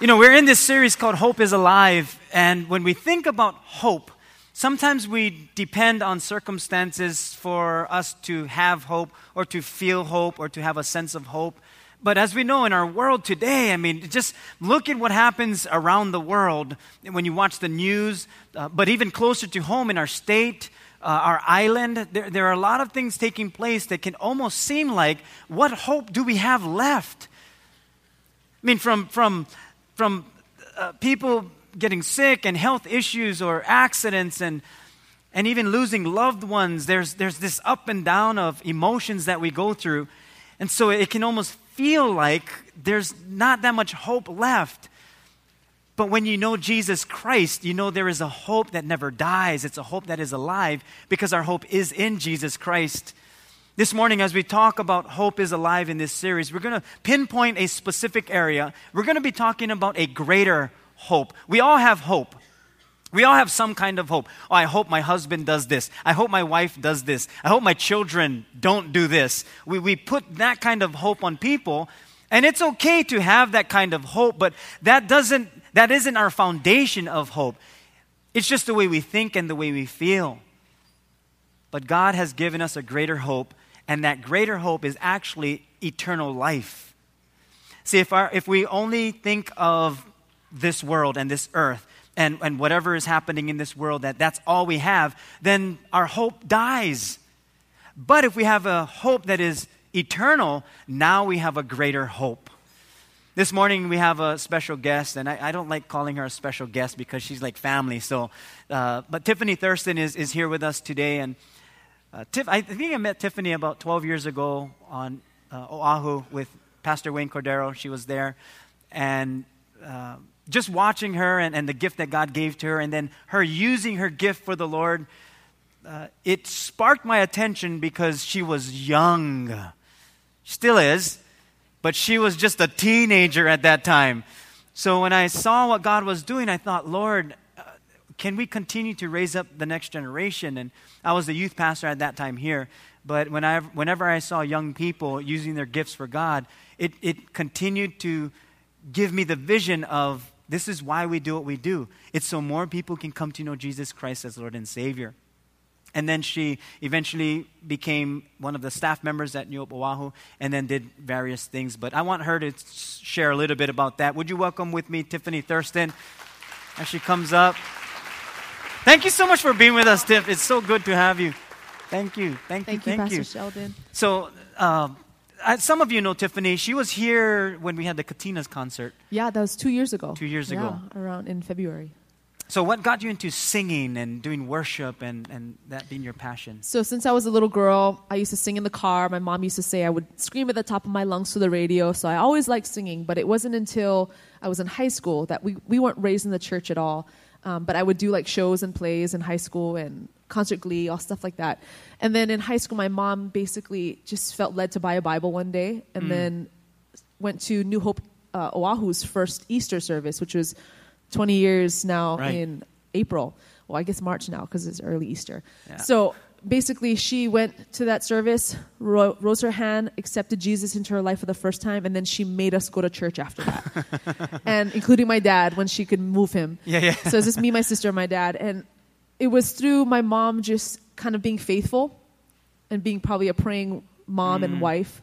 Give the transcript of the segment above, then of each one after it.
You know, we're in this series called Hope is Alive, and when we think about hope, sometimes we depend on circumstances for us to have hope or to feel hope or to have a sense of hope. But as we know in our world today, I mean, just look at what happens around the world when you watch the news, uh, but even closer to home in our state, uh, our island, there, there are a lot of things taking place that can almost seem like, what hope do we have left? I mean, from, from from uh, people getting sick and health issues or accidents and and even losing loved ones there's there's this up and down of emotions that we go through and so it can almost feel like there's not that much hope left but when you know Jesus Christ, you know there is a hope that never dies. It's a hope that is alive because our hope is in Jesus Christ. This morning, as we talk about Hope is Alive in this series, we're going to pinpoint a specific area. We're going to be talking about a greater hope. We all have hope. We all have some kind of hope. Oh, I hope my husband does this. I hope my wife does this. I hope my children don't do this. We, we put that kind of hope on people, and it's okay to have that kind of hope, but that doesn't, that isn't our foundation of hope. It's just the way we think and the way we feel. But God has given us a greater hope, and that greater hope is actually eternal life. See, if, our, if we only think of this world and this earth and, and whatever is happening in this world, that that's all we have, then our hope dies. But if we have a hope that is eternal, now we have a greater hope. This morning we have a special guest, and I, I, don't like calling her a special guest because she's like family. So, uh, but Tiffany Thurston is, is here with us today, and uh, Tiff, I think I met Tiffany about 12 years ago on uh, Oahu with Pastor Wayne Cordeiro. She was there. And uh, just watching her and, and, the gift that God gave to her, and then her using her gift for the Lord, uh, it sparked my attention because she was young. Still is, but she was just a teenager at that time. So when I saw what God was doing, I thought, Lord, can we continue to raise up the next generation? And I was the youth pastor at that time here. But when I, whenever I saw young people using their gifts for God, it, it continued to give me the vision of this is why we do what we do. It's so more people can come to know Jesus Christ as Lord and Savior. And then she eventually became one of the staff members at New Hope Oahu and then did various things. But I want her to share a little bit about that. Would you welcome with me Tiffany Thurston as she comes up? Thank you so much for being with us, Tiff. It's so good to have you. Thank you. Thank, thank you. Thank Pastor you. Sheldon. So, uh, some of you know Tiffany. She was here when we had the Katinas concert. Yeah, that was two years ago. Two years yeah, ago. around in February. So, what got you into singing and doing worship and, and that being your passion? So, since I was a little girl, I used to sing in the car. My mom used to say I would scream at the top of my lungs to the radio. So, I always liked singing, but it wasn't until I was in high school that we, we weren't raised in the church at all. Um, but I would do like shows and plays in high school and concert glee, all stuff like that. And then in high school, my mom basically just felt led to buy a Bible one day and mm. then went to New Hope uh, Oahu's first Easter service, which was 20 years now right. in April. Well, I guess March now because it's early Easter. Yeah. So basically, she went to that service, ro- rose her hand, accepted Jesus into her life for the first time, and then she made us go to church after that, and including my dad when she could move him. Yeah, yeah. so it's just me, my sister, and my dad, and it was through my mom just kind of being faithful and being probably a praying mom mm. and wife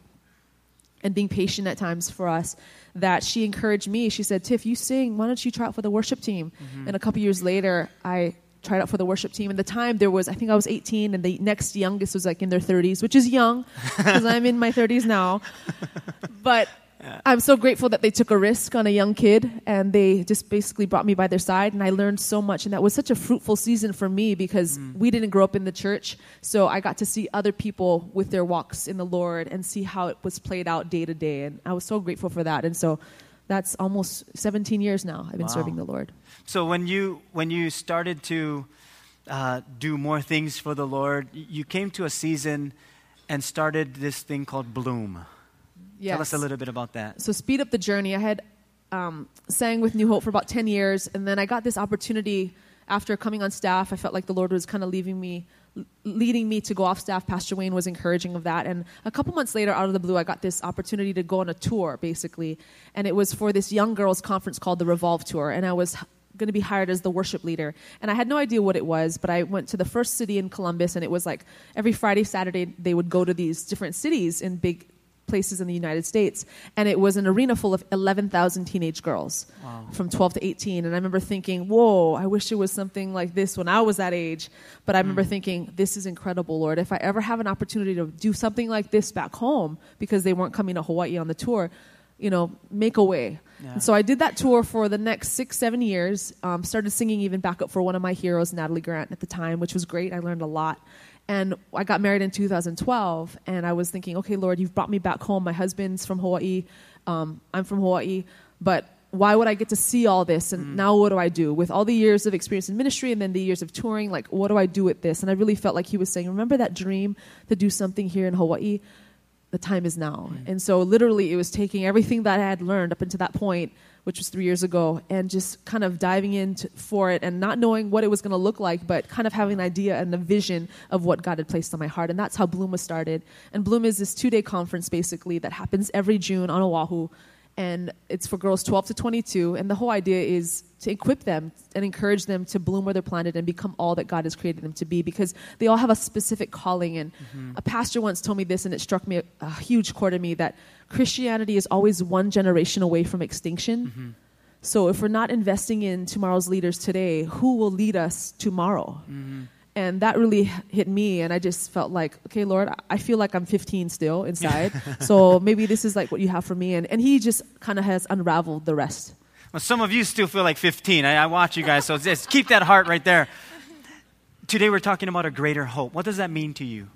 and being patient at times for us that she encouraged me. She said, Tiff, you sing. Why don't you try out for the worship team? Mm-hmm. And a couple years later, I tried out for the worship team. And the time there was, I think I was 18, and the next youngest was like in their 30s, which is young because I'm in my 30s now. But. I'm so grateful that they took a risk on a young kid and they just basically brought me by their side. And I learned so much. And that was such a fruitful season for me because mm. we didn't grow up in the church. So I got to see other people with their walks in the Lord and see how it was played out day to day. And I was so grateful for that. And so that's almost 17 years now I've been wow. serving the Lord. So when you when you started to uh, do more things for the Lord, you came to a season and started this thing called Bloom. Yes. Tell us a little bit about that. So speed up the journey. I had um, sang with New Hope for about 10 years, and then I got this opportunity after coming on staff. I felt like the Lord was kind of leaving me leading me to go off staff. Pastor Wayne was encouraging of that. And a couple months later, out of the blue, I got this opportunity to go on a tour, basically. And it was for this young girls' conference called the Revolve Tour. And I was going to be hired as the worship leader. And I had no idea what it was, but I went to the first city in Columbus, and it was like every Friday, Saturday, they would go to these different cities in big places in the United States. And it was an arena full of 11,000 teenage girls wow. from 12 to 18. And I remember thinking, whoa, I wish it was something like this when I was that age. But I remember mm. thinking, this is incredible, Lord. If I ever have an opportunity to do something like this back home, because they weren't coming to Hawaii on the tour, you know, make a way. Yeah. so I did that tour for the next six, seven years. Um, started singing even backup for one of my heroes, Natalie Grant, at the time, which was great. I learned a lot. And I got married in 2012, and I was thinking, okay, Lord, you've brought me back home. My husband's from Hawaii. Um, I'm from Hawaii. But why would I get to see all this? And mm. now what do I do? With all the years of experience in ministry and then the years of touring, like, what do I do with this? And I really felt like he was saying, remember that dream to do something here in Hawaii? the time is now. Mm. And so, literally, it was taking everything that I had learned up until that point, which was three years ago, and just kind of diving in for it and not knowing what it was going to look like, but kind of having an idea and a vision of what God had placed on my heart. And that's how Bloom was started. And Bloom is this two day conference, basically, that happens every June on Oahu and it's for girls 12 to 22 and the whole idea is to equip them and encourage them to bloom where they're planted and become all that god has created them to be because they all have a specific calling and mm-hmm. a pastor once told me this and it struck me a, a, huge chord in me that christianity is always one generation away from extinction. Mm-hmm. so if we're not investing in tomorrow's leaders today who will lead us tomorrow? Mm-hmm. And that really hit me and i just felt like okay lord i feel like i'm 15 still inside. So maybe this is like what you have for me. And, and he just kind of has unraveled the rest. Well some of you still feel like 15 i, I watch you guys so just keep that heart right there. Today we're talking about a greater hope. What does that mean to you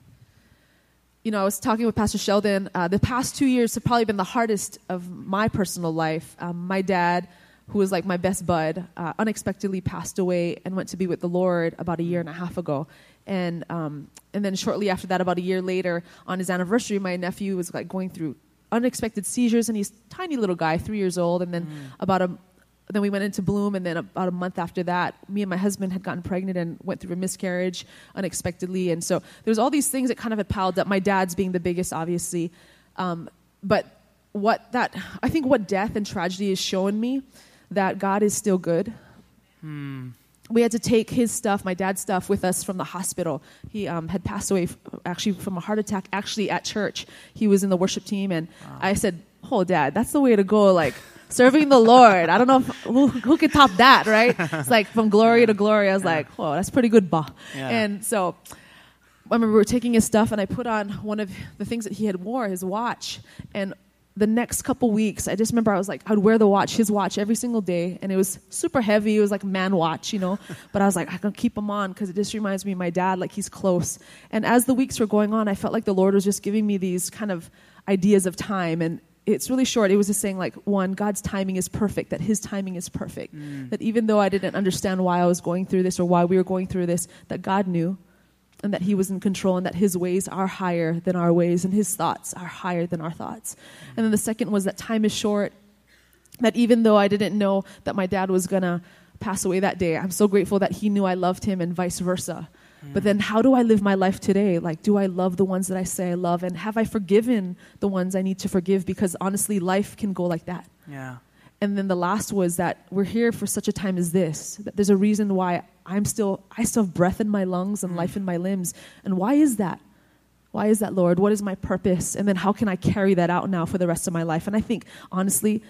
you know, I was talking with Pastor Sheldon. Uh, the past two years have probably been the hardest of my personal life. Um, my dad who was like my best bud, uh, unexpectedly passed away and went to be with the Lord about a year and a half ago. And um, and then shortly after that, about a year later, on his anniversary, my nephew was like going through unexpected seizures, and he's tiny little guy, three years old. And then mm. about a then we went into bloom, and then about a month after that, me and my husband had gotten pregnant and went through a miscarriage unexpectedly. And so there was all these things that kind of had piled up. My dad's being the biggest, obviously, um, but what that I think what death and tragedy has shown me that God is still good. Hmm. We had to take his stuff, my dad's stuff, with us from the hospital. He um, had passed away f- actually from a heart attack, actually at church. He was in the worship team, and wow. I said, Oh, dad, that's the way to go. Like, serving the Lord. I don't know if, who, who could top that, right? It's like from glory to glory. I was like, whoa, that's pretty good, bah. And so I remember we were taking his stuff, and I put on one of the things that he had wore, his watch, and the next couple weeks, I just remember I was like, I'd wear the watch, his watch, every single day, and it was super heavy. It was like man watch, you know. but I was like, I can keep him on because it just reminds me of my dad, like he's close. And as the weeks were going on, I felt like the Lord was just giving me these kind of ideas of time. And it's really short. It was just saying like, one, God's timing is perfect. That His timing is perfect. Mm. That even though I didn't understand why I was going through this or why we were going through this, that God knew and that he was in control and that his ways are higher than our ways and his thoughts are higher than our thoughts. And then the second was that time is short, that even though I didn't know that my dad was going to pass away that day, I'm so grateful that he knew I loved him and vice versa. Mm. But then how do I live my life today? Like, do I love the ones that I say I love? And have I forgiven the ones I need to forgive? Because honestly, life can go like that. Yeah. And then the last was that we're here for such a time as this. That there's a reason why I'm still, I still have breath in my lungs and life in my limbs. And why is that? Why is that, Lord? What is my purpose? And then how can I carry that out now for the rest of my life? And I think, honestly,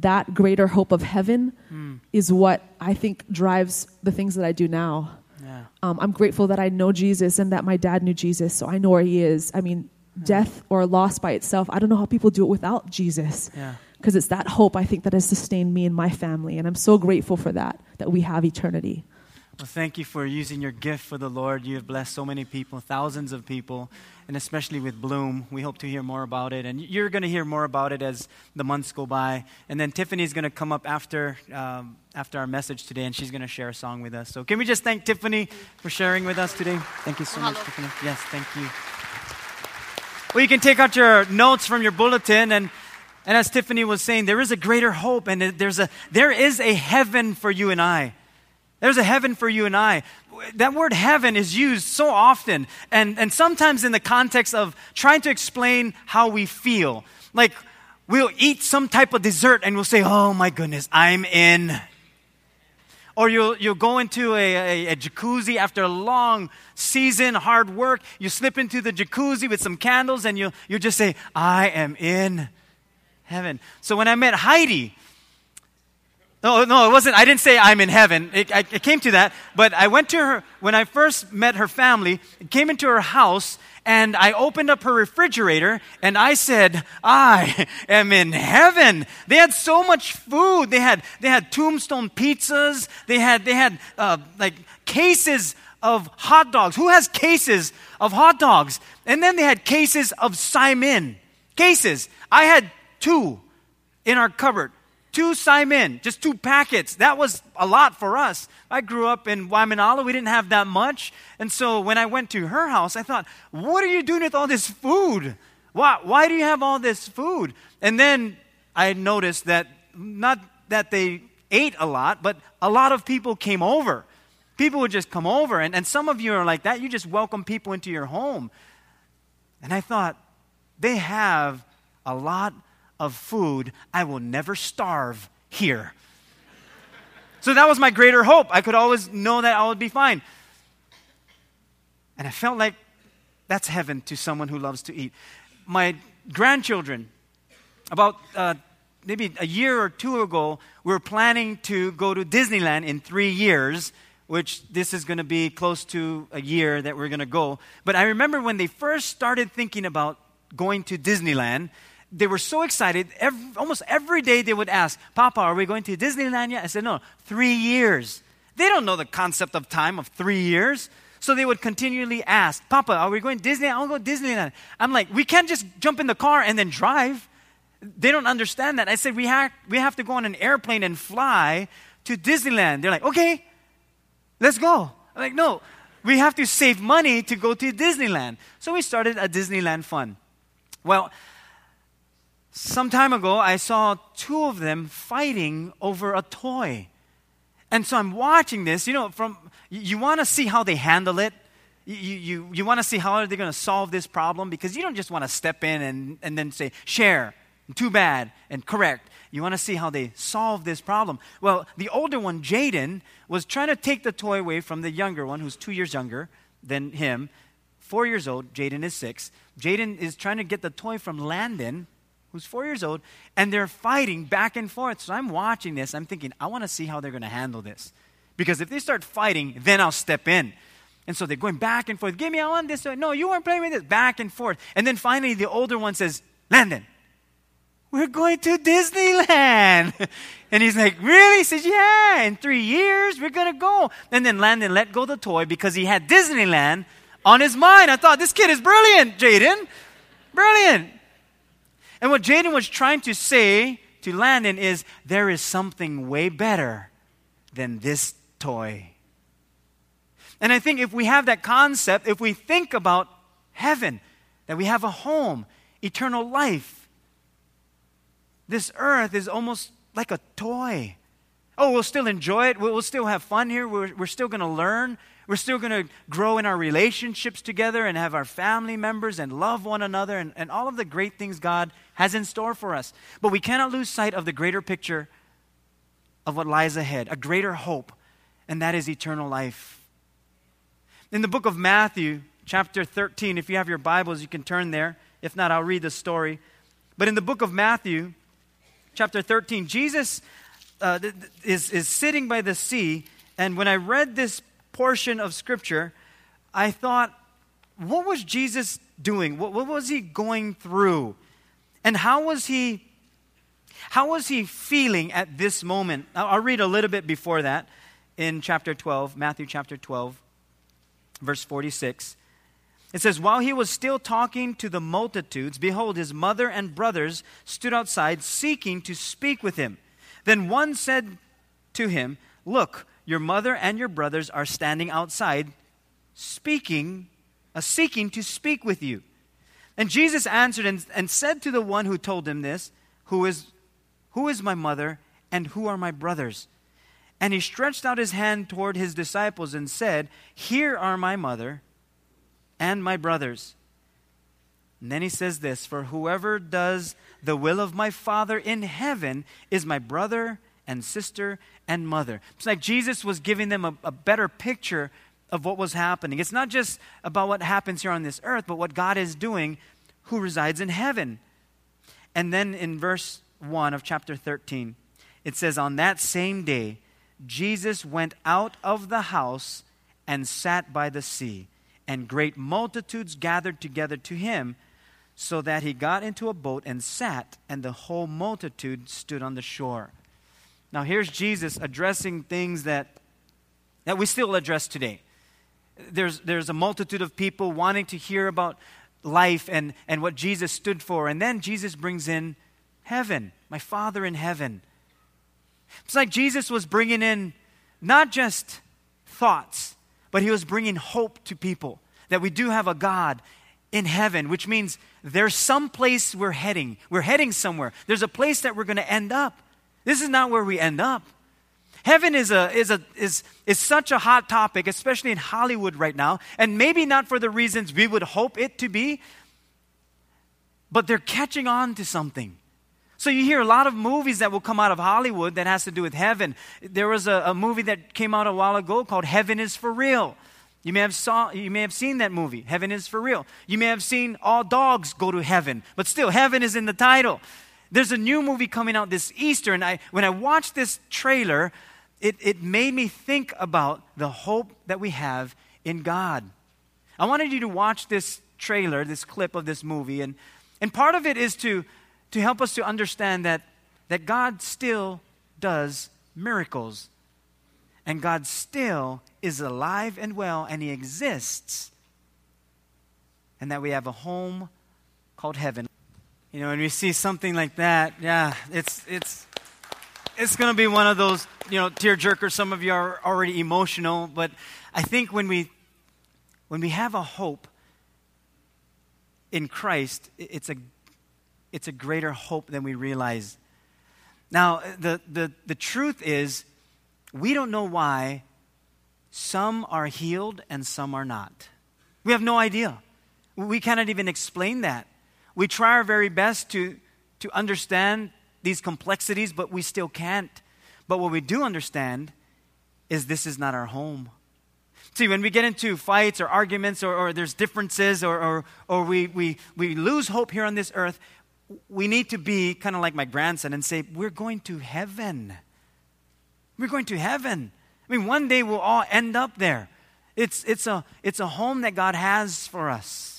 that greater hope of heaven mm. is what I think drives the things that I do now. Yeah. Um, I'm grateful that I know Jesus and that my dad knew Jesus, so I know where he is. I mean, yeah. death or loss by itself, I don't know how people do it without Jesus. Because yeah. it's that hope, I think, that has sustained me and my family. And I'm so grateful for that, that we have eternity. Well, thank you for using your gift for the Lord. You have blessed so many people, thousands of people, and especially with Bloom. We hope to hear more about it. And you're going to hear more about it as the months go by. And then Tiffany's going to come up after, um, after our message today, and she's going to share a song with us. So can we just thank Tiffany for sharing with us today? Thank you so much, Tiffany. Yes, thank you. Well, you can take out your notes from your bulletin and and as Tiffany was saying, there is a greater hope and there's a, there is a heaven for you and I. There's a heaven for you and I. That word heaven is used so often, and, and sometimes in the context of trying to explain how we feel. Like, we'll eat some type of dessert and we'll say, Oh my goodness, I'm in. Or you'll, you'll go into a, a, a jacuzzi after a long season, hard work. You slip into the jacuzzi with some candles and you'll, you'll just say, I am in heaven. So when I met Heidi, no, no, it wasn't. I didn't say I'm in heaven. It, I, it came to that. But I went to her, when I first met her family, came into her house, and I opened up her refrigerator, and I said, I am in heaven. They had so much food. They had, they had tombstone pizzas. They had, they had uh, like cases of hot dogs. Who has cases of hot dogs? And then they had cases of saimin. Cases. I had two in our cupboard two saimin, just two packets. That was a lot for us. I grew up in Waimanalo. We didn't have that much. And so when I went to her house, I thought, what are you doing with all this food? Why, why do you have all this food? And then I noticed that not that they ate a lot, but a lot of people came over. People would just come over. And, and some of you are like that. You just welcome people into your home. And I thought, they have a lot of food, I will never starve here. So that was my greater hope. I could always know that I would be fine. And I felt like that's heaven to someone who loves to eat. My grandchildren, about uh, maybe a year or two ago, we were planning to go to Disneyland in three years, which this is going to be close to a year that we're going to go. But I remember when they first started thinking about going to Disneyland, they were so excited. Every, almost every day they would ask, Papa, are we going to Disneyland yet? I said, No, three years. They don't know the concept of time of three years. So they would continually ask, Papa, are we going to Disneyland? I want to go Disneyland. I'm like, we can't just jump in the car and then drive. They don't understand that. I said, we have, we have to go on an airplane and fly to Disneyland. They're like, okay, let's go. I'm like, no, we have to save money to go to Disneyland. So we started a Disneyland fund. Well, some time ago, I saw two of them fighting over a toy. And so I'm watching this, you know, from you want to see how they handle it. You, you, you want to see how are they going to solve this problem because you don't just want to step in and, and then say, share, too bad, and correct. You want to see how they solve this problem. Well, the older one, Jaden, was trying to take the toy away from the younger one, who's two years younger than him. Four years old, Jaden is six. Jaden is trying to get the toy from Landon, who's four years old, and they're fighting back and forth. So I'm watching this. I'm thinking, I want to see how they're going to handle this. Because if they start fighting, then I'll step in. And so they're going back and forth. Give me, I want this. No, you weren't playing with this. Back and forth. And then finally, the older one says, Landon, we're going to Disneyland. and he's like, Really? He says, Yeah, in three years, we're going to go. And then Landon let go the toy because he had Disneyland on his mind. I thought, This kid is brilliant, Jaden. Brilliant. And what Jaden was trying to say to Landon is there is something way better than this toy. And I think if we have that concept, if we think about heaven, that we have a home, eternal life, this earth is almost like a toy. Oh, we'll still enjoy it. We'll, still have fun here. We're, we're still going to learn. We're still going to grow in our relationships together and have our family members and love one another and, and all of the great things God has in store for us. But we cannot lose sight of the greater picture of what lies ahead, a greater hope, and that is eternal life. In the book of Matthew, chapter 13, if you have your Bibles, you can turn there. If not, I'll read the story. But in the book of Matthew, chapter 13, Jesus uh, is, is sitting by the sea. And when I read this portion of Scripture, I thought, what was Jesus doing? What, what was he going through? And how was he how was he feeling at this moment? I'll read a little bit before that in chapter 12, Matthew chapter 12, verse 46. It says, While he was still talking to the multitudes, behold, his mother and brothers stood outside seeking to speak with him. Then one said to him, Look, your mother and your brothers are standing outside speaking, uh, seeking to speak with you. And Jesus answered and, and said to the one who told him this, who is, who is my mother and who are my brothers? And he stretched out his hand toward his disciples and said, Here are my mother and my brothers. And then he says this For whoever does the will of my Father in heaven is my brother and sister and mother. It's like Jesus was giving them a, a better picture of what was happening. It's not just about what happens here on this earth, but what God is doing who resides in heaven. And then in verse 1 of chapter 13, it says, On that same day, Jesus went out of the house and sat by the sea, and great multitudes gathered together to him, so that he got into a boat and sat, and the whole multitude stood on the shore. Now, here's Jesus addressing things that, that we still address today. There's, there's a multitude of people wanting to hear about life and, and what Jesus stood for. And then Jesus brings in heaven, my Father in heaven. It's like Jesus was bringing in not just thoughts, but he was bringing hope to people that we do have a God in heaven, which means there's some place we're heading. We're heading somewhere. There's a place that we're going to end up. This is not where we end up. Heaven is, a, is, a, is, is such a hot topic, especially in Hollywood right now, and maybe not for the reasons we would hope it to be, but they're catching on to something. So you hear a lot of movies that will come out of Hollywood that has to do with heaven. There was a, a movie that came out a while ago called Heaven is for Real. You may, have saw, you may have seen that movie, Heaven is for Real. You may have seen All Dogs Go to Heaven, but still, heaven is in the title. There's a new movie coming out this Easter, and I, when I watched this trailer, it, it made me think about the hope that we have in God. I wanted you to watch this trailer, this clip of this movie, and, and part of it is to, to help us to understand that, that God still does miracles. And God still is alive and well, and He exists. And that we have a home called heaven. You know, when we see something like that, yeah, it's it's it's going to be one of those, you know, tear jerkers. Some of you are already emotional, but I think when we when we have a hope in Christ, it's a it's a greater hope than we realize. Now, the the the truth is we don't know why some are healed and some are not. We have no idea. We cannot even explain that. We try our very best to, to understand these complexities, but we still can't. But what we do understand is this is not our home. See, when we get into fights or arguments or, or there's differences or, or, or we, we, we lose hope here on this earth, we need to be kind of like my grandson and say, We're going to heaven. We're going to heaven. I mean, one day we'll all end up there. It's, it's, a, it's a home that God has for us.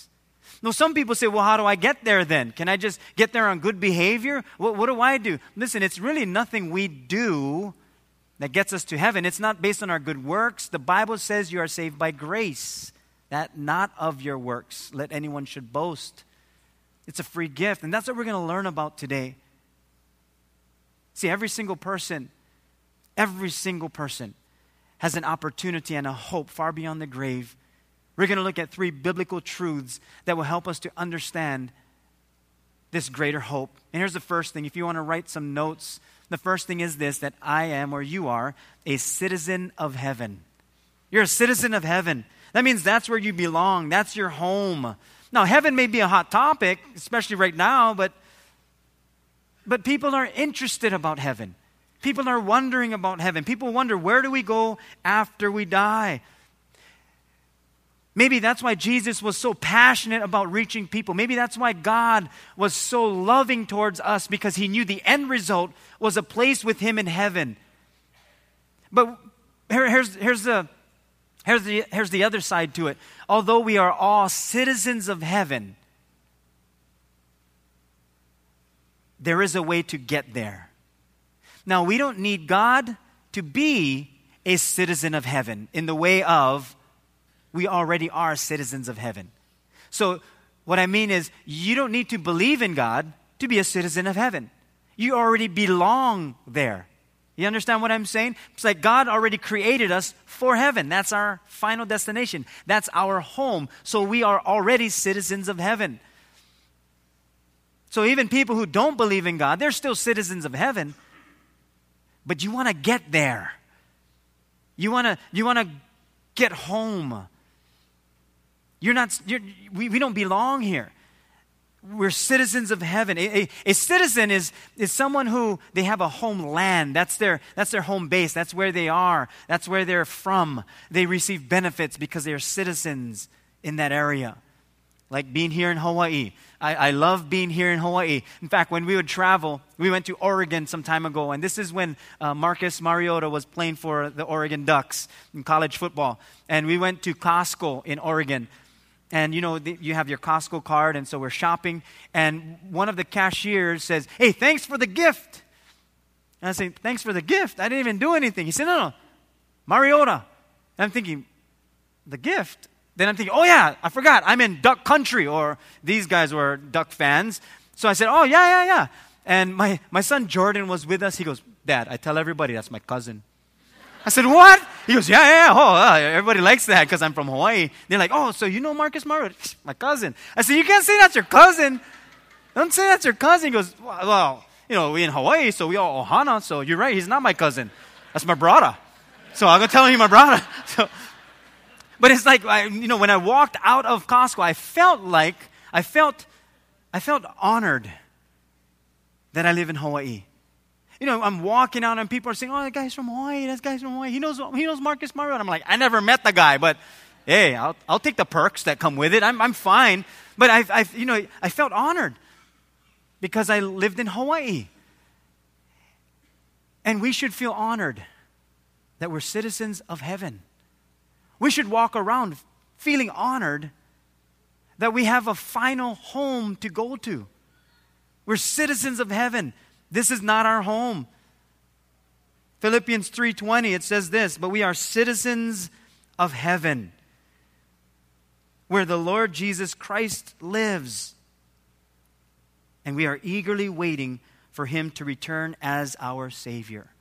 No, some people say, well, how do I get there then? Can I just get there on good behavior? What, what do I do? Listen, it's really nothing we do that gets us to heaven. It's not based on our good works. The Bible says you are saved by grace, that not of your works. Let anyone should boast. It's a free gift. And that's what we're going to learn about today. See, every single person, every single person has an opportunity and a hope far beyond the grave we're going to look at three biblical truths that will help us to understand this greater hope. And here's the first thing if you want to write some notes, the first thing is this that I am, or you are, a citizen of heaven. You're a citizen of heaven. That means that's where you belong, that's your home. Now, heaven may be a hot topic, especially right now, but, but people are interested about heaven. People are wondering about heaven. People wonder, where do we go after we die? Maybe that's why Jesus was so passionate about reaching people. Maybe that's why God was so loving towards us because he knew the end result was a place with him in heaven. But here, here's, here's, the, here's, the, here's the other side to it. Although we are all citizens of heaven, there is a way to get there. Now, we don't need God to be a citizen of heaven in the way of we already are citizens of heaven. So, what I mean is, you don't need to believe in God to be a citizen of heaven. You already belong there. You understand what I'm saying? It's like God already created us for heaven. That's our final destination. That's our home. So we are already citizens of heaven. So even people who don't believe in God, they're still citizens of heaven. But you want to get there. You want to you want to get home. You're not you're, we, we don't belong here. We're citizens of heaven. A, a, a, citizen is, is someone who they have a homeland. That's their, that's their home base. That's where they are. That's where they're from. They receive benefits because they are citizens in that area. Like being here in Hawaii. I, I love being here in Hawaii. In fact, when we would travel, we went to Oregon some time ago, and this is when uh, Marcus Mariota was playing for the Oregon Ducks in college football. And we went to Costco in Oregon and you know the, you have your Costco card, and so we're shopping, and one of the cashiers says, "Hey, thanks for the gift." And I say, "Thanks for the gift. I didn't even do anything." He said, "No, no, Mariota." And I'm thinking, "The gift." Then I'm thinking, "Oh yeah, I forgot. I'm in Duck Country." Or these guys were Duck fans, so I said, "Oh yeah, yeah, yeah." And my my son Jordan was with us. He goes, "Dad, I tell everybody that's my cousin." I said, What? He goes, Yeah, yeah, oh, uh, everybody likes that because I'm from Hawaii. They're like, Oh, so you know Marcus Mario? My cousin. I said, You can't say that's your cousin. Don't say that's your cousin. He goes, Well, you know, we in Hawaii, so we all Ohana, so you're right, he's not my cousin. That's my brother. So I'm to tell him my brother. So, but it's like, I, you know, when I walked out of Costco, I felt like, I felt, I felt honored that I live in Hawaii. You know, I'm walking out and people are saying, "Oh, that guy's from Hawaii. That guy's from Hawaii. He knows he knows Marcus Mario." And I'm like, I never met the guy, but hey, I'll I'll take the perks that come with it. I'm I'm fine. But I I you know I felt honored because I lived in Hawaii, and we should feel honored that we're citizens of heaven. We should walk around feeling honored that we have a final home to go to. We're citizens of heaven. This is not our home. Philippians 3:20 it says this, but we are citizens of heaven where the Lord Jesus Christ lives. And we are eagerly waiting for him to return as our savior.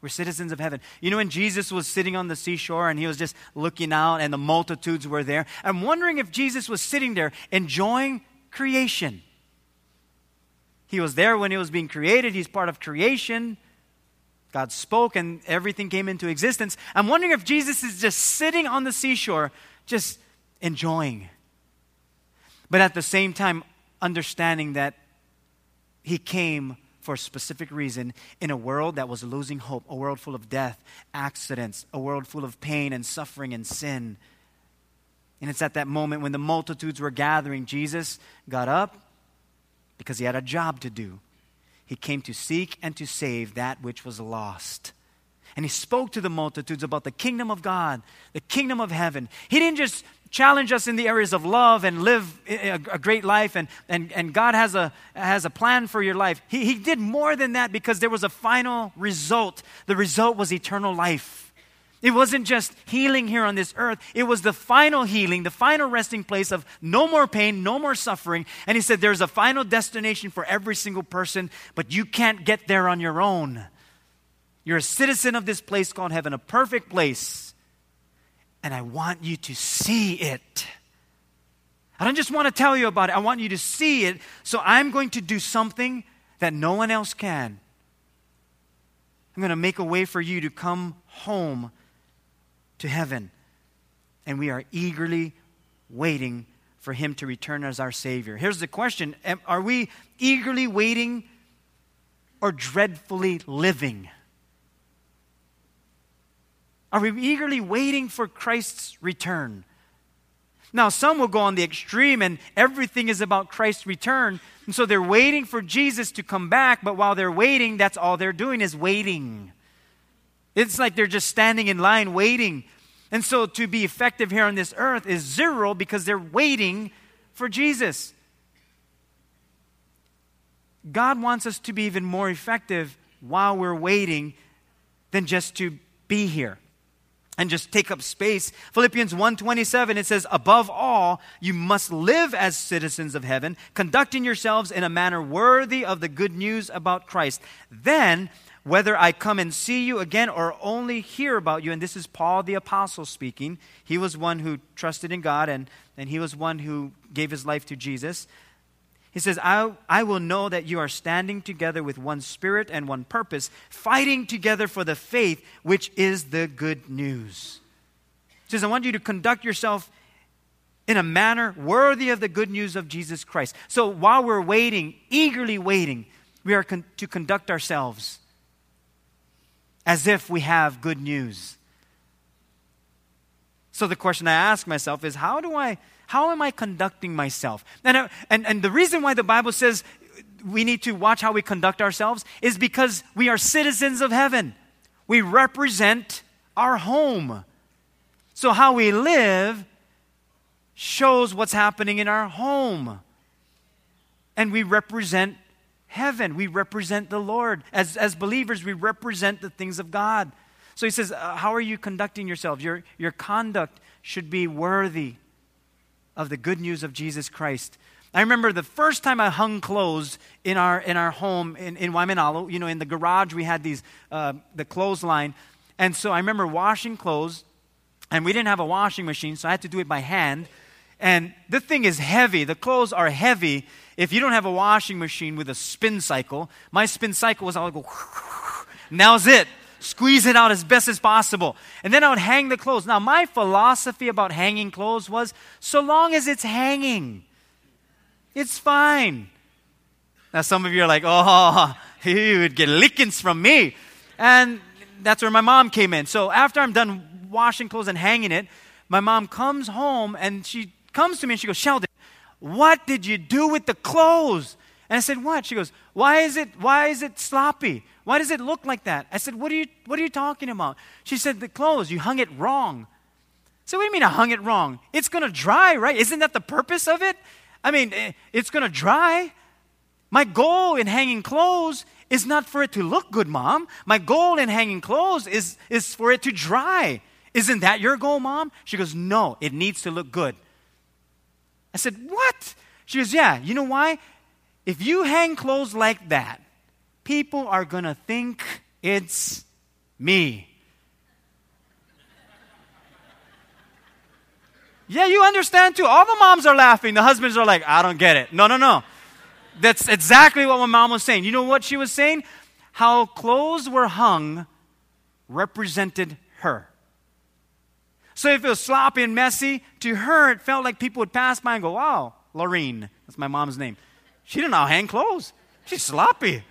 We're citizens of heaven. You know, when Jesus was sitting on the seashore and he was just looking out and the multitudes were there, I'm wondering if Jesus was sitting there enjoying creation. He was there when it was being created, He's part of creation. God spoke and everything came into existence. I'm wondering if Jesus is just sitting on the seashore, just enjoying. But at the same time, understanding that He came for a specific reason in a world that was losing hope, a world full of death, accidents, a world full of pain and suffering and sin. And it's at that moment when the multitudes were gathering, Jesus got up because he had a job to do. He came to seek and to save that which was lost. And he spoke to the multitudes about the kingdom of God, the kingdom of heaven. He didn't just challenge us in the areas of love and live a, great life, and, and, and God has a, has a plan for your life. He, he did more than that because there was a final result. The result was eternal life. It wasn't just healing here on this earth, it was the final healing, the final resting place of no more pain, no more suffering. And he said, There's a final destination for every single person, but you can't get there on your own. You're a citizen of this place called heaven, a perfect place. And I want you to see it. I don't just want to tell you about it, I want you to see it. So I'm going to do something that no one else can. I'm going to make a way for you to come home to heaven. And we are eagerly waiting for him to return as our Savior. Here's the question Are we eagerly waiting or dreadfully living? Are we eagerly waiting for Christ's return? Now, some will go on the extreme and everything is about Christ's return. And so they're waiting for Jesus to come back, but while they're waiting, that's all they're doing is waiting. It's like they're just standing in line waiting. And so to be effective here on this earth is zero because they're waiting for Jesus. God wants us to be even more effective while we're waiting than just to be here and just take up space. Philippians 1:27 it says above all you must live as citizens of heaven conducting yourselves in a manner worthy of the good news about Christ. Then whether I come and see you again or only hear about you. And this is Paul the Apostle speaking. He was one who trusted in God and, and he was one who gave his life to Jesus. He says, I, I will know that you are standing together with one spirit and one purpose, fighting together for the faith, which is the good news. He says, I want you to conduct yourself in a manner worthy of the good news of Jesus Christ. So while we're waiting, eagerly waiting, we are con- to conduct ourselves as if we have good news. So the question I ask myself is how do I how am I conducting myself? And, uh, and, and the reason why the Bible says we need to watch how we conduct ourselves is because we are citizens of heaven. We represent our home. So how we live shows what's happening in our home. And we represent heaven. We represent the Lord. As, as believers, we represent the things of God. So he says, uh, How are you conducting yourselves? Your, your conduct should be worthy of the good news of Jesus Christ. I remember the first time I hung clothes in our, in our home in, in Waimanalo, you know, in the garage we had these, uh, the clothesline. And so I remember washing clothes, and we didn't have a washing machine, so I had to do it by hand. And the thing is heavy. The clothes are heavy. If you don't have a washing machine with a spin cycle, my spin cycle was I would go, now's it. Squeeze it out as best as possible. And then I would hang the clothes. Now, my philosophy about hanging clothes was so long as it's hanging, it's fine. Now, some of you are like, oh, you would get lickings from me. And that's where my mom came in. So after I'm done washing clothes and hanging it, my mom comes home and she comes to me and she goes, Sheldon, what did you do with the clothes? And I said, What? She goes, Why is it why is it sloppy? Why does it look like that? I said, What are you what are you talking about? She said, The clothes, you hung it wrong. So what do you mean I hung it wrong? It's gonna dry, right? Isn't that the purpose of it? I mean, eh, it's gonna dry. My goal in hanging clothes is not for it to look good, mom. My goal in hanging clothes is, is for it to dry. Isn't that your goal, mom? She goes, No, it needs to look good. I said, What? She goes, Yeah, you know why? If you hang clothes like that, people are going to think it's me. yeah, you understand too. All the moms are laughing. The husbands are like, I don't get it. No, no, no. That's exactly what my mom was saying. You know what she was saying? How clothes were hung represented her. So if it was sloppy and messy, to her it felt like people would pass by and go, wow, Lorene, that's my mom's name. She didn't know hang clothes. She's sloppy.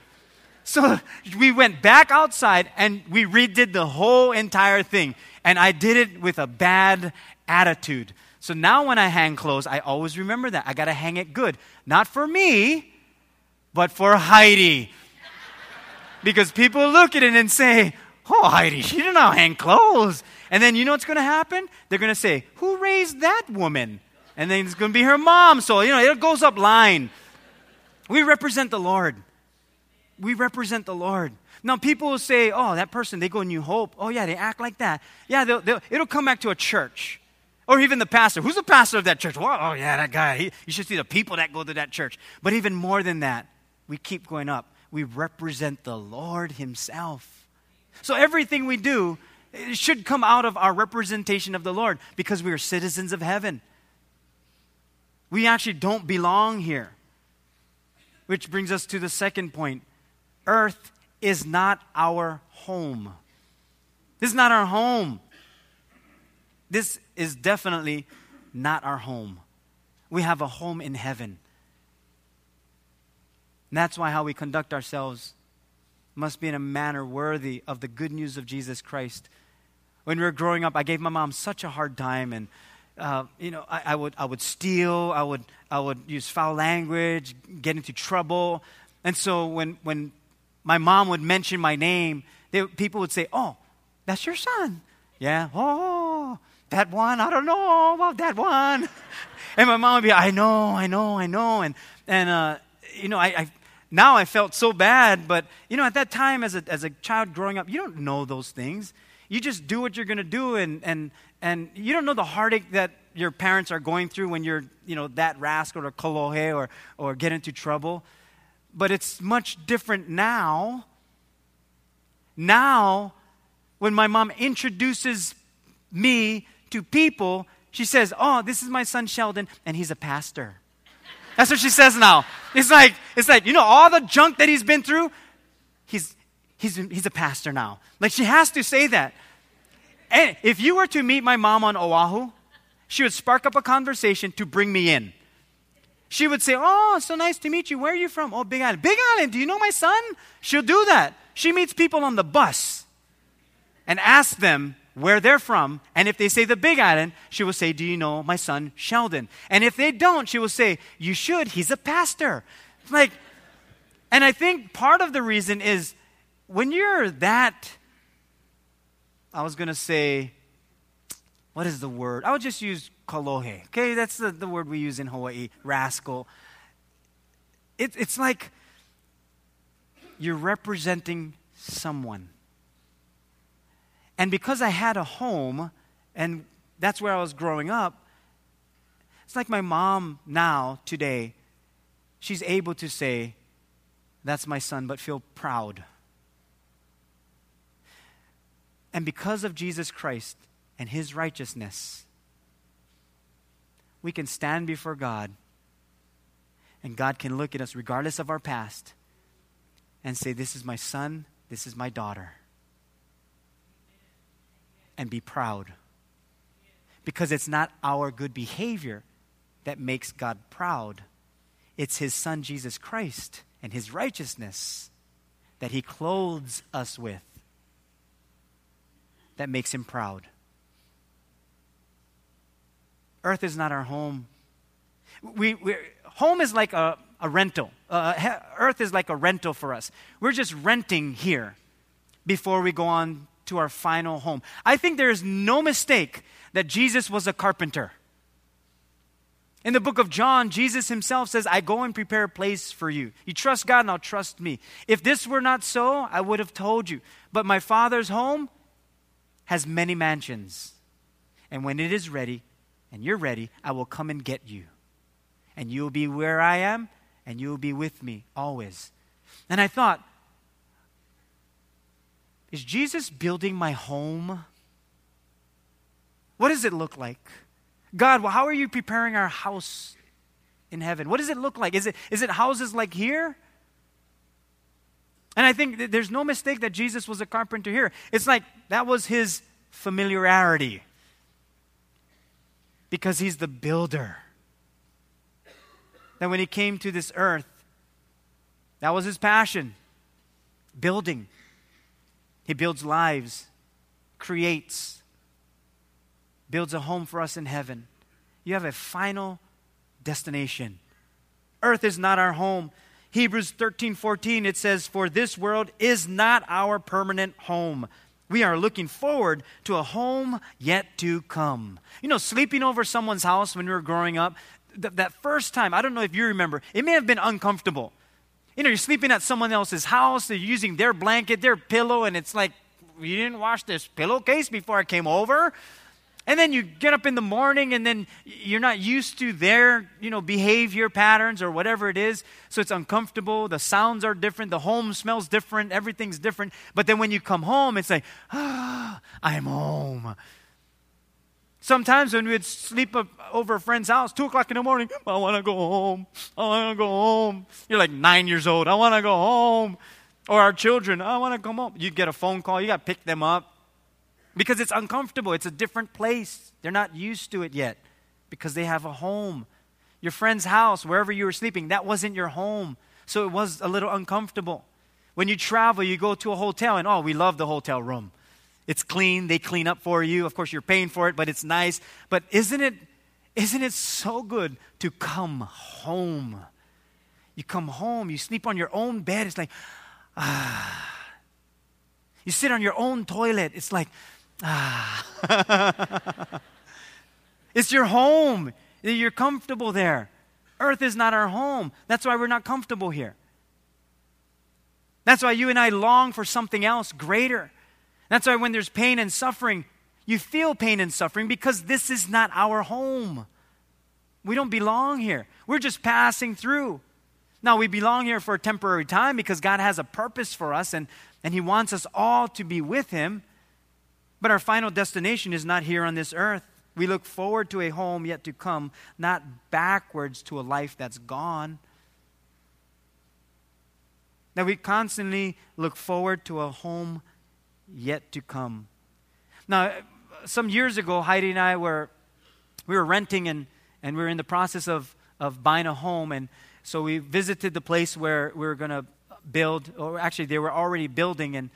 So we went back outside and we redid the whole entire thing. And I did it with a bad attitude. So now when I hang clothes, I always remember that. I got to hang it good. Not for me, but for Heidi. because people look at it and say, Oh, Heidi, she didn't know hang clothes. And then you know what's going to happen? They're going to say, Who raised that woman? And then it's going to be her mom. So, you know, it goes up line. We represent the Lord. We represent the Lord. Now, people will say, Oh, that person, they go New Hope. Oh, yeah, they act like that. Yeah, they'll, they'll, it'll come back to a church. Or even the pastor. Who's the pastor of that church? Oh, yeah, that guy. He, you should see the people that go to that church. But even more than that, we keep going up. We represent the Lord Himself. So everything we do it should come out of our representation of the Lord because we are citizens of heaven. We actually don't belong here. Which brings us to the second point Earth is not our home. This is not our home. This is definitely not our home. We have a home in heaven. And that's why how we conduct ourselves must be in a manner worthy of the good news of Jesus Christ. When we were growing up, I gave my mom such a hard time, and uh, you know, I, I, would I would steal, I would I would use foul language, get into trouble, and so when when my mom would mention my name, they, people would say, "Oh, that's your son." Yeah. Oh, that one. I don't know about that one. and my mom would be, "I know, I know, I know," and and uh, you know, I, I now I felt so bad, but you know, at that time as a, as a child growing up, you don't know those things. You just do what you're going to do, and, and, and you don't know the heartache that your parents are going through when you're, you know, that rascal or kolohe or, or get into trouble. But it's much different now. Now, when my mom introduces me to people, she says, Oh, this is my son Sheldon, and he's a pastor. That's what she says now. It's like, it's like, you know, all the junk that he's been through, he's, he's, he's a pastor now. Like, she has to say that. And if you were to meet my mom on Oahu, she would spark up a conversation to bring me in. She would say, Oh, so nice to meet you. Where are you from? Oh, Big Island. Big Island, do you know my son? She'll do that. She meets people on the bus and asks them where they're from. And if they say the Big Island, she will say, Do you know my son Sheldon? And if they don't, she will say, You should. He's a pastor. Like, and I think part of the reason is when you're that, I was going to say, what is the word? I would just use kolohe. Okay, that's the, the word we use in Hawaii, rascal. It, it's like you're representing someone. And because I had a home, and that's where I was growing up, it's like my mom now, today, she's able to say, That's my son, but feel proud. And because of Jesus Christ and his righteousness, we can stand before God, and God can look at us regardless of our past and say, This is my son, this is my daughter and be proud. Because it's not our good behavior that makes God proud, it's His Son, Jesus Christ, and His righteousness that He clothes us with that makes Him proud. Earth is not our home. We, home is like a, a rental. Uh, earth is like a rental for us. We're just renting here before we go on to our final home. I think there is no mistake that Jesus was a carpenter. In the book of John, Jesus himself says, I go and prepare a place for you. You trust God, now trust me. If this were not so, I would have told you. But my Father's home has many mansions. And when it is ready, and you're ready, I will come and get you. And you will be where I am, and you will be with me always. And I thought, is Jesus building my home? What does it look like? God, well, how are you preparing our house in heaven? What does it look like? Is it, is it houses like here? And I think there's no mistake that Jesus was a carpenter here. It's like that was his familiarity because he's the builder. That when he came to this earth, that was his passion building. He builds lives, creates, builds a home for us in heaven. You have a final destination. Earth is not our home. Hebrews 13 14, it says, For this world is not our permanent home. We are looking forward to a home yet to come. You know, sleeping over someone's house when we were growing up, th- that first time, I don't know if you remember, it may have been uncomfortable. You know, you're sleeping at someone else's house, they're using their blanket, their pillow, and it's like, you didn't wash this pillowcase before I came over. And then you get up in the morning and then you're not used to their, you know, behavior patterns or whatever it is. So it's uncomfortable. The sounds are different. The home smells different. Everything's different. But then when you come home, it's like, ah, I'm home. Sometimes when we'd sleep over a friend's house, 2 o'clock in the morning, I want to go home. I want to go home. You're like nine years old. I want to go home. Or our children, I want to come home. You get a phone call, you got to pick them up because it's uncomfortable. It's a different place. They're not used to it yet because they have a home. Your friend's house, wherever you were sleeping, that wasn't your home. So it was a little uncomfortable. When you travel, you go to a hotel, and oh, we love the hotel room. It's clean, they clean up for you. Of course, you're paying for it, but it's nice. But isn't it, isn't it so good to come home? You come home, you sleep on your own bed. It's like, ah. You sit on your own toilet. It's like, ah. it's your home. You're comfortable there. Earth is not our home. That's why we're not comfortable here. That's why you and I long for something else greater. That's why when there's pain and suffering, you feel pain and suffering because this is not our home. We don't belong here. We're just passing through. Now, we belong here for a temporary time because God has a purpose for us and, and He wants us all to be with Him. But our final destination is not here on this earth. We look forward to a home yet to come, not backwards to a life that's gone. That we constantly look forward to a home yet to come. Now, some years ago, Heidi and I were we were renting and, and we were in the process of, of buying a home. And so we visited the place where we were going to build, or actually, they were already building. And,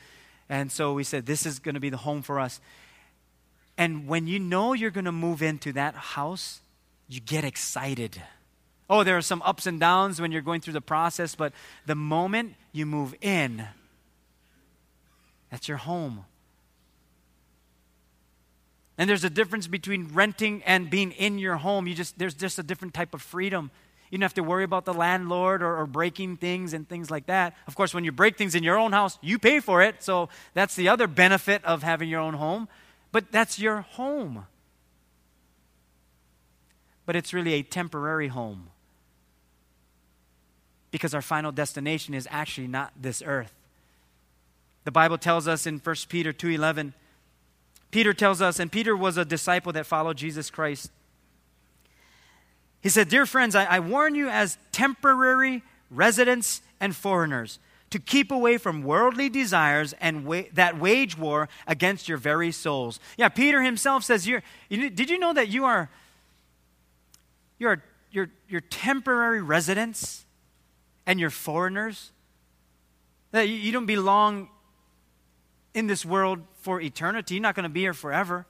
and so we said, This is going to be the home for us. And when you know you're going to move into that house, you get excited. Oh, there are some ups and downs when you're going through the process, but the moment you move in, that's your home. And there's a difference between renting and being in your home. You just there's just a different type of freedom. You don't have to worry about the landlord or, or, breaking things and things like that. Of course, when you break things in your own house, you pay for it. So that's the other benefit of having your own home. But that's your home. But it's really a temporary home. Because our final destination is actually not this earth. The Bible tells us in 1 Peter 2:11 Peter tells us and Peter was a disciple that followed Jesus Christ. He said, "Dear friends, I, I warn you as temporary residents and foreigners to keep away from worldly desires and wa- that wage war against your very souls." Yeah, Peter himself says, you're, you, "Did you know that you are you're you're, you're temporary residents and you're foreigners? That you, you don't belong in this world for eternity. You're not going to be here forever.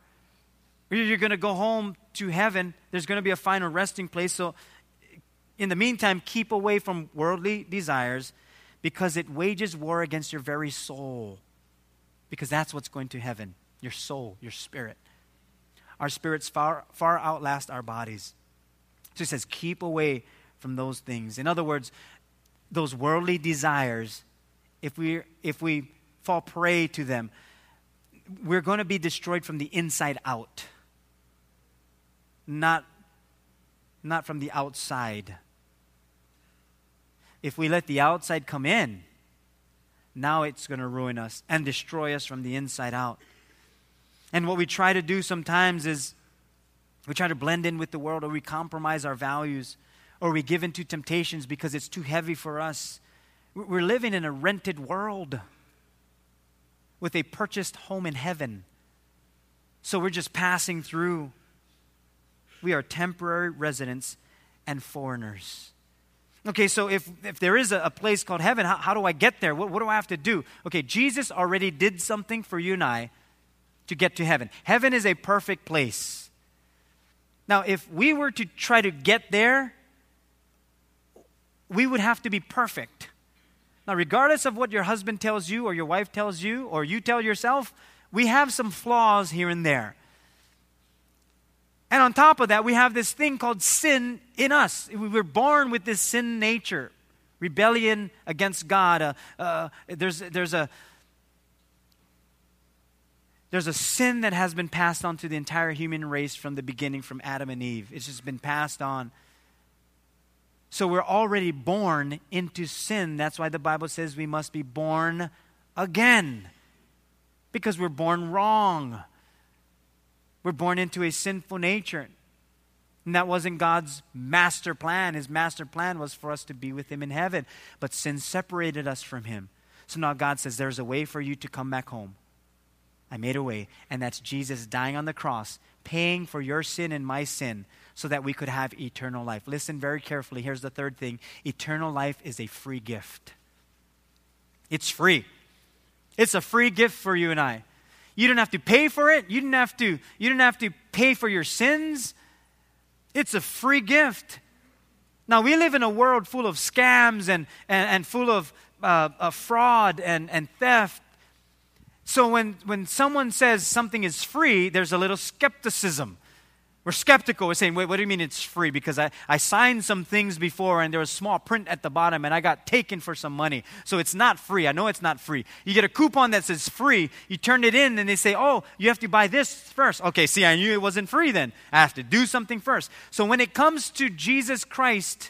You're going to go home to heaven. There's going to be a final resting place. So, in the meantime, keep away from worldly desires because it wages war against your very soul. Because that's what's going to heaven your soul, your spirit. Our spirits far, far outlast our bodies. So he says, keep away from those things. In other words, those worldly desires, if we, if we fall prey to them, we're going to be destroyed from the inside out, not, not from the outside. If we let the outside come in, now it's going to ruin us and destroy us from the inside out. And what we try to do sometimes is we try to blend in with the world or we compromise our values or we give in to temptations because it's too heavy for us. We're living in a rented world with a purchased home in heaven. So we're just passing through. We are temporary residents and foreigners. Okay, so if, if there is a, a place called heaven, how, how, do I get there? What, what do I have to do? Okay, Jesus already did something for you and I to get to heaven. Heaven is a perfect place. Now, if we were to try to get there, we would have to be perfect. Now, regardless of what your husband tells you, or your wife tells you, or you tell yourself, we have some flaws here and there. And on top of that, we have this thing called sin in us. We were born with this sin nature, rebellion against God. Uh, uh, there's, there's, a, there's a sin that has been passed on to the entire human race from the beginning, from Adam and Eve. It's just been passed on. So we're already born into sin. That's why the Bible says we must be born again. Because we're born wrong. We're born into a sinful nature. And that wasn't God's master plan. His master plan was for us to be with Him in heaven. But sin separated us from Him. So now God says, There's a way for you to come back home. I made a way. And that's Jesus dying on the cross, paying for your sin and my sin so that we could have eternal life. Listen very carefully. Here's the third thing eternal life is a free gift. It's free. It's a free gift for you and I. You don't have to pay for it. You didn't have to, you didn't have to pay for your sins. It's a free gift. Now, we live in a world full of scams and, and, and full of, uh, of fraud and, and theft. So, when, when someone says something is free, there's a little skepticism. We're skeptical. We're saying, wait, what do you mean it's free? Because I, I signed some things before and there was small print at the bottom and I got taken for some money. So it's not free. I know it's not free. You get a coupon that says free, you turn it in and they say, oh, you have to buy this first. Okay, see, I knew it wasn't free then. I have to do something first. So when it comes to Jesus Christ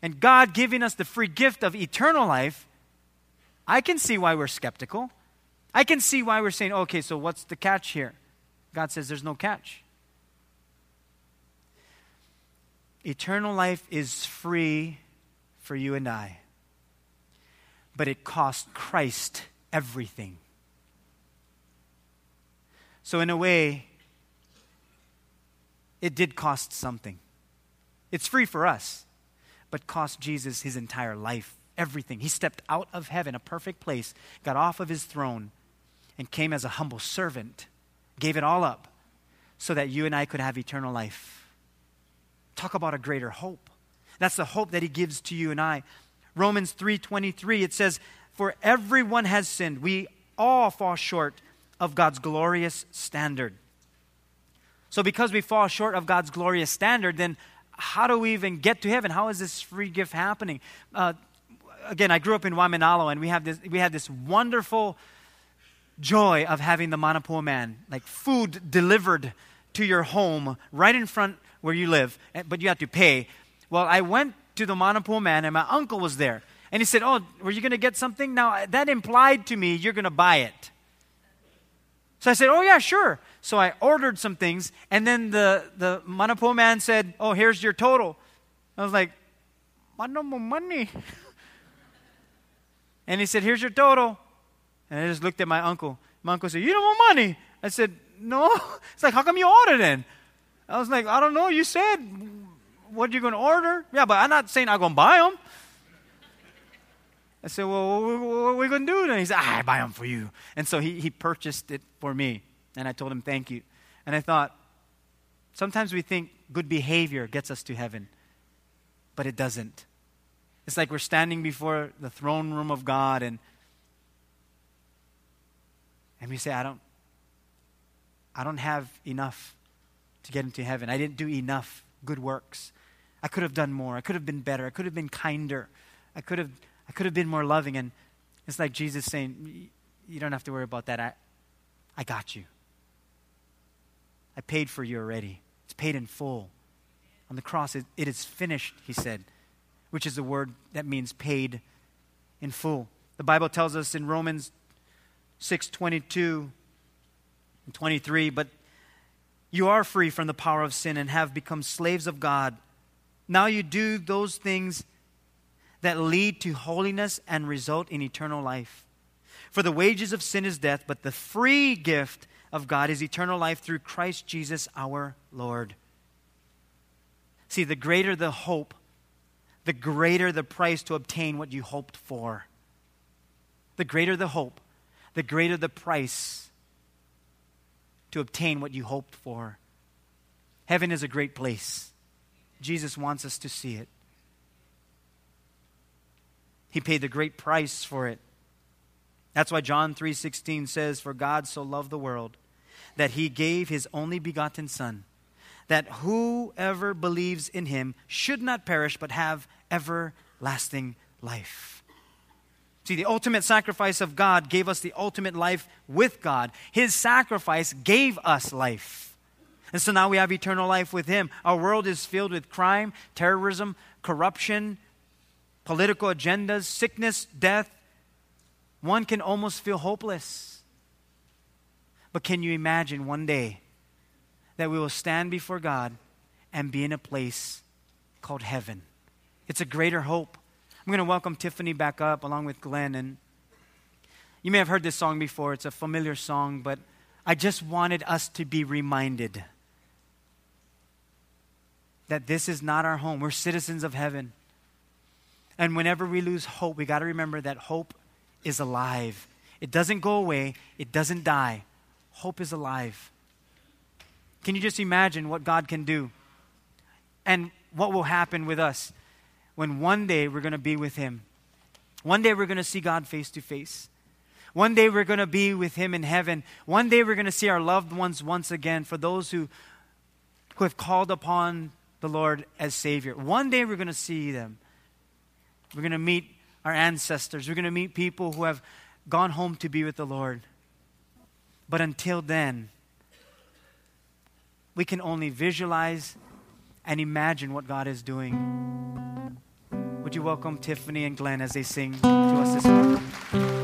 and God giving us the free gift of eternal life, I can see why we're skeptical. I can see why we're saying, okay, so what's the catch here? God says there's no catch. Eternal life is free for you and I, but it cost Christ everything. So, in a way, it did cost something. It's free for us, but cost Jesus his entire life, everything. He stepped out of heaven, a perfect place, got off of his throne, and came as a humble servant, gave it all up so that you and I could have eternal life. Talk about a greater hope. That's the hope that he gives to you and I. Romans 3:23 it says, "For everyone has sinned. We all fall short of God's glorious standard." So because we fall short of God's glorious standard, then how do we even get to heaven? How is this free gift happening? Uh, again, I grew up in Waimanalo, and we have this we had this wonderful joy of having the manapua man, like food delivered to your home right in front where you live, eh, but you have to pay. Well, I went to the Mana man, and my uncle was there. And he said, Oh, were you going to get something? Now, that implied to me you're going to buy it. So I said, Oh, yeah, sure. So I ordered some things, and then the, the Mana man said, Oh, here's your total. I was like, I no more money. and he said, Here's your total. And I just looked at my uncle. My uncle said, You don't want money. I said, No. It's like, How come you ordered then? I was like, I don't know. You said, What are you going to order? Yeah, but I'm not saying I'm going to buy them. I said, Well, what are we going to do And He said, I buy them for you. And so he, he purchased it for me. And I told him, Thank you. And I thought, sometimes we think good behavior gets us to heaven, but it doesn't. It's like we're standing before the throne room of God and and we say, I don't, I don't have enough to get into heaven. I didn't do enough good works. I could have done more. I could have been better. I could have been kinder. I could have, I could have been more loving. And it's like Jesus saying, You don't have to worry about that. I, I got you. I paid for you already. It's paid in full. On the cross, it, it is finished, he said, which is the word that means paid in full. The Bible tells us in Romans 6 22 and 23. But you are free from the power of sin and have become slaves of God. Now you do those things that lead to holiness and result in eternal life. For the wages of sin is death, but the free gift of God is eternal life through Christ Jesus our Lord. See, the greater the hope, the greater the price to obtain what you hoped for. The greater the hope, the greater the price to obtain what you hoped for. Heaven is a great place. Jesus wants us to see it. He paid the great price for it. That's why John 3:16 says for God so loved the world that he gave his only begotten son that whoever believes in him should not perish but have everlasting life. See, the ultimate sacrifice of God gave us the ultimate life with God. His sacrifice gave us life. And so now we have eternal life with Him. Our world is filled with crime, terrorism, corruption, political agendas, sickness, death. One can almost feel hopeless. But can you imagine one day that we will stand before God and be in a place called heaven? It's a greater hope. I'm going to welcome Tiffany back up along with Glenn. And you may have heard this song before, it's a familiar song, but I just wanted us to be reminded that this is not our home. We're citizens of heaven. And whenever we lose hope, we got to remember that hope is alive. It doesn't go away, it doesn't die. Hope is alive. Can you just imagine what God can do? And what will happen with us? When one day we're going to be with Him. One day we're going to see God face to face. One day we're going to be with Him in heaven. One day we're going to see our loved ones once again for those who, who have called upon the Lord as Savior. One day we're going to see them. We're going to meet our ancestors. We're going to meet people who have gone home to be with the Lord. But until then, we can only visualize and imagine what God is doing. Would you welcome Tiffany and Glenn as they sing to us this morning?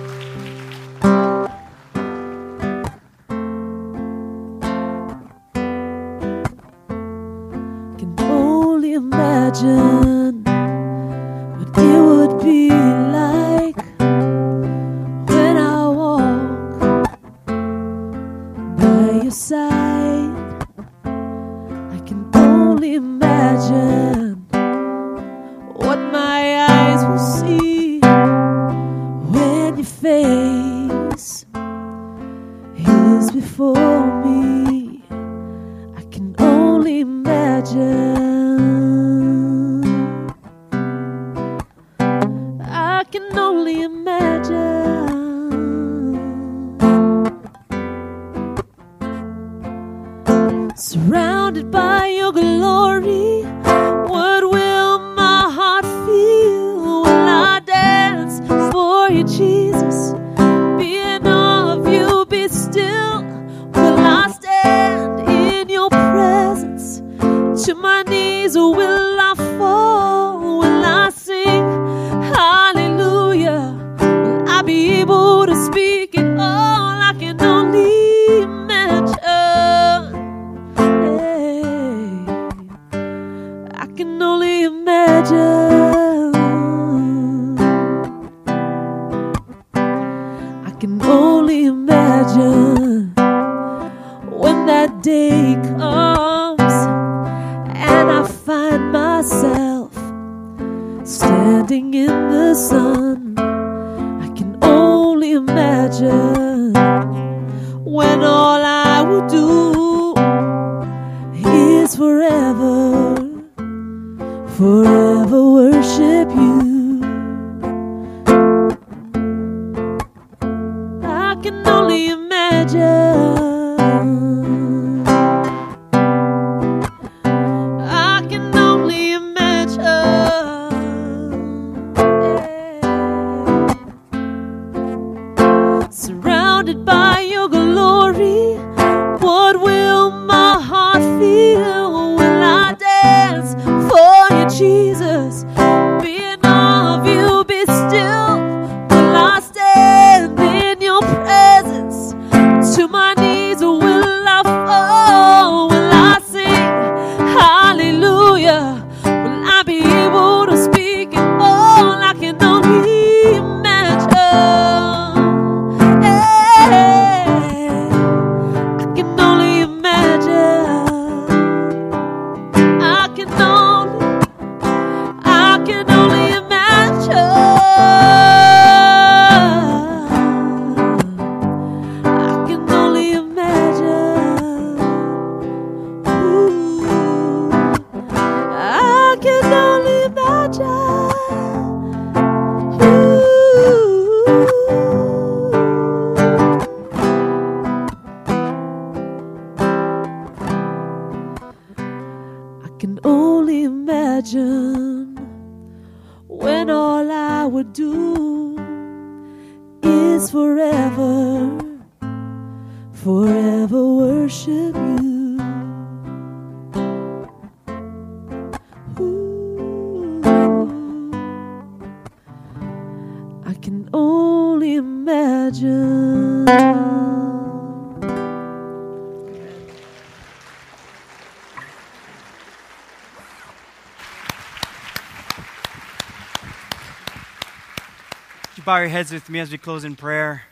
bow your heads with me as we close in prayer?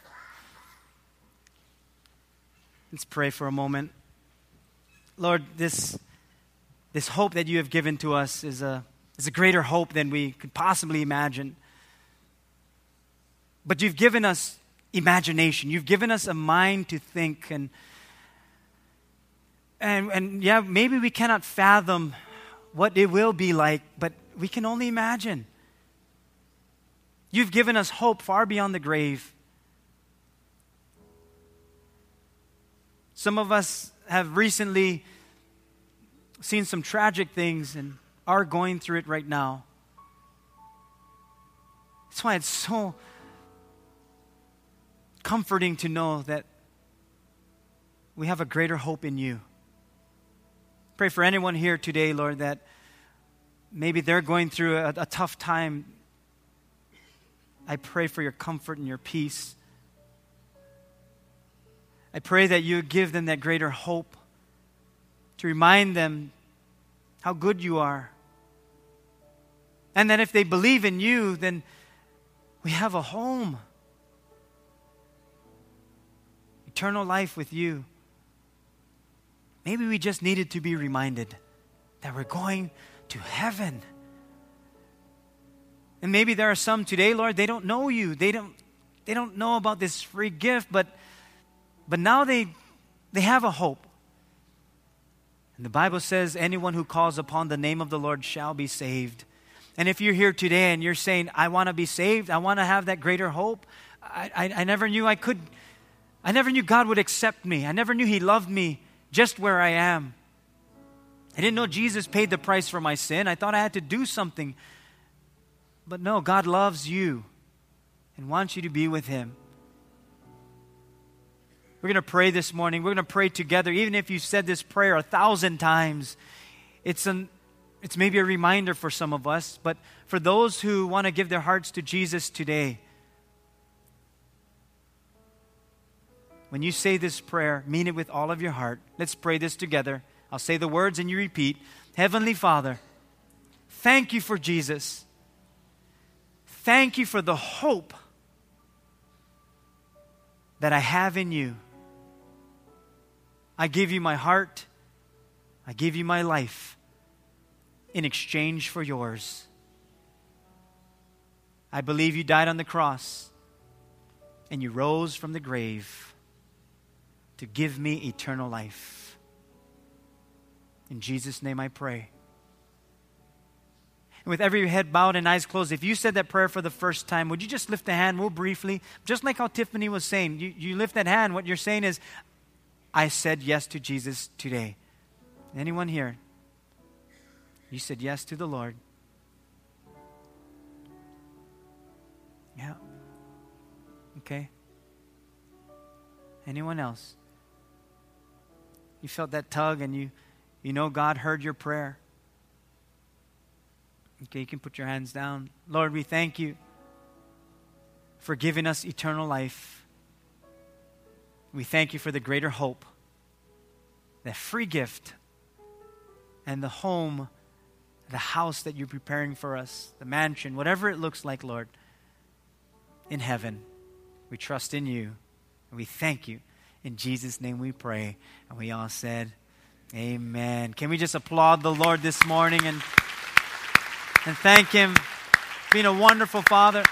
Let's pray for a moment. Lord, this, this hope that you have given to us is a, is a greater hope than we could possibly imagine. But you've given us imagination, you've given us a mind to think. And, and, and yeah, maybe we cannot fathom what it will be like, but we can only imagine. You've given us hope far beyond the grave. Some of us have recently seen some tragic things and are going through it right now. That's why it's so comforting to know that we have a greater hope in you. Pray for anyone here today, Lord, that maybe they're going through a, a tough time I pray for your comfort and your peace. I pray that you give them that greater hope to remind them how good you are. And that if they believe in you, then we have a home. Eternal life with you. Maybe we just needed to be reminded that we're going to heaven. And maybe there are some today, Lord, they don't know you. They don't, they don't know about this free gift, but, but now they, they have a hope. And the Bible says, anyone who calls upon the name of the Lord shall be saved. And if you're here today and you're saying, I want to be saved, I want to have that greater hope, I, I, I, never knew I could, I never knew God would accept me. I never knew He loved me just where I am. I didn't know Jesus paid the price for my sin. I thought I had to do something. But no, God loves you and wants you to be with Him. We're going to pray this morning. We're going to pray together. Even if you said this prayer a thousand times, it's, an, it's maybe a reminder for some of us. But for those who want to give their hearts to Jesus today, when you say this prayer, mean it with all of your heart. Let's pray this together. I'll say the words and you repeat Heavenly Father, thank you for Jesus. Thank you for the hope that I have in you. I give you my heart. I give you my life in exchange for yours. I believe you died on the cross and you rose from the grave to give me eternal life. In Jesus' name I pray. And with every head bowed and eyes closed, if you said that prayer for the first time, would you just lift a hand real briefly? Just like how Tiffany was saying, you, you lift that hand. What you're saying is, I said yes to Jesus today. Anyone here? You said yes to the Lord. Yeah. Okay. Anyone else? You felt that tug and you you know God heard your prayer. Okay, you can put your hands down. Lord, we thank you for giving us eternal life. We thank you for the greater hope, that free gift, and the home, the house that you're preparing for us, the mansion, whatever it looks like, Lord, in heaven. We trust in you, and we thank you. In Jesus' name we pray. And we all said, Amen. Can we just applaud the Lord this morning and, and thank Him for being a wonderful Father?